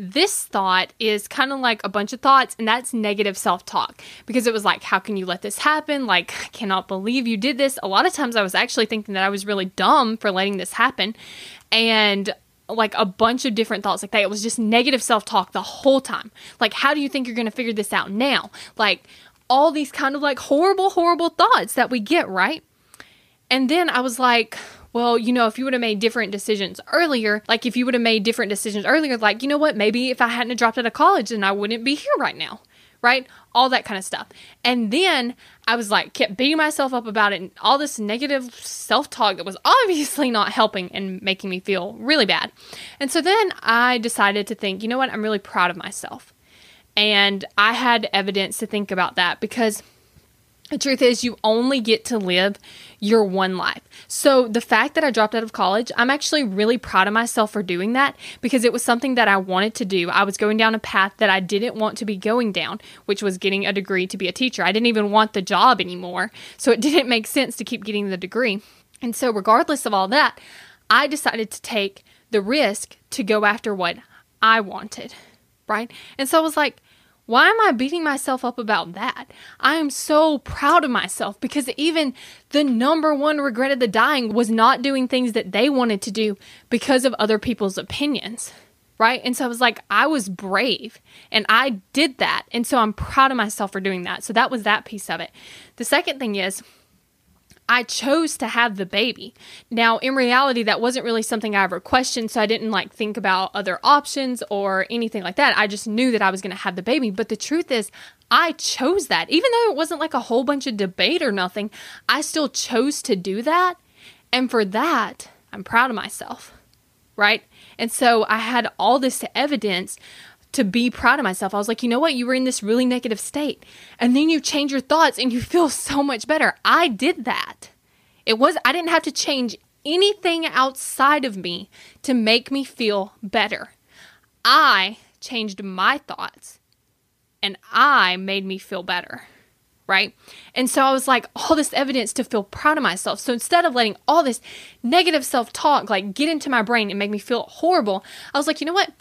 this thought is kind of like a bunch of thoughts, and that's negative self talk because it was like, how can you let this happen? Like, I cannot believe you did this. A lot of times I was actually thinking that I was really dumb for letting this happen. And like a bunch of different thoughts like that. It was just negative self talk the whole time. Like, how do you think you're going to figure this out now? Like, all these kind of like horrible, horrible thoughts that we get, right? And then I was like, well, you know, if you would have made different decisions earlier, like if you would have made different decisions earlier, like, you know what, maybe if I hadn't dropped out of college, then I wouldn't be here right now, right? All that kind of stuff. And then I was like, kept beating myself up about it and all this negative self talk that was obviously not helping and making me feel really bad. And so then I decided to think, you know what, I'm really proud of myself. And I had evidence to think about that because the truth is, you only get to live your one life. So, the fact that I dropped out of college, I'm actually really proud of myself for doing that because it was something that I wanted to do. I was going down a path that I didn't want to be going down, which was getting a degree to be a teacher. I didn't even want the job anymore. So, it didn't make sense to keep getting the degree. And so, regardless of all that, I decided to take the risk to go after what I wanted, right? And so, I was like, why am I beating myself up about that? I am so proud of myself because even the number one regret of the dying was not doing things that they wanted to do because of other people's opinions. Right. And so I was like, I was brave and I did that. And so I'm proud of myself for doing that. So that was that piece of it. The second thing is, I chose to have the baby. Now, in reality, that wasn't really something I ever questioned, so I didn't like think about other options or anything like that. I just knew that I was going to have the baby. But the truth is, I chose that. Even though it wasn't like a whole bunch of debate or nothing, I still chose to do that. And for that, I'm proud of myself. Right? And so I had all this evidence to be proud of myself. I was like, you know what? You were in this really negative state. And then you change your thoughts and you feel so much better. I did that. It was, I didn't have to change anything outside of me to make me feel better. I changed my thoughts and I made me feel better. Right. And so I was like, all this evidence to feel proud of myself. So instead of letting all this negative self talk like get into my brain and make me feel horrible, I was like, you know what?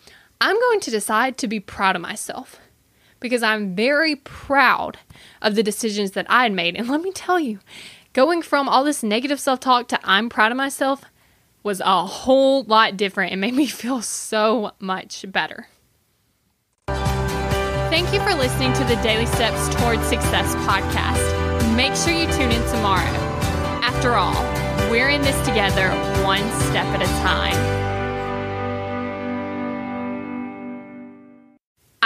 I'm going to decide to be proud of myself because I'm very proud of the decisions that I had made. And let me tell you, going from all this negative self talk to I'm proud of myself was a whole lot different and made me feel so much better. Thank you for listening to the Daily Steps Towards Success podcast. Make sure you tune in tomorrow. After all, we're in this together, one step at a time.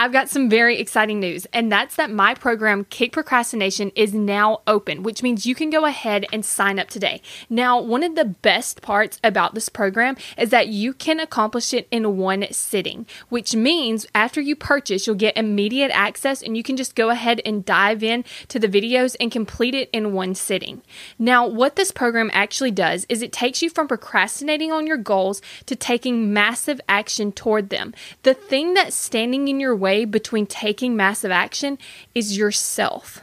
I've got some very exciting news, and that's that my program, Kick Procrastination, is now open, which means you can go ahead and sign up today. Now, one of the best parts about this program is that you can accomplish it in one sitting, which means after you purchase, you'll get immediate access and you can just go ahead and dive in to the videos and complete it in one sitting. Now, what this program actually does is it takes you from procrastinating on your goals to taking massive action toward them. The thing that's standing in your way between taking massive action is yourself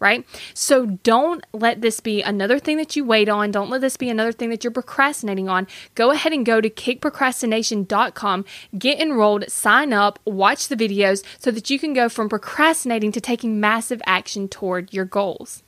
right? So don't let this be another thing that you wait on. Don't let this be another thing that you're procrastinating on. Go ahead and go to kickprocrastination.com, get enrolled, sign up, watch the videos so that you can go from procrastinating to taking massive action toward your goals.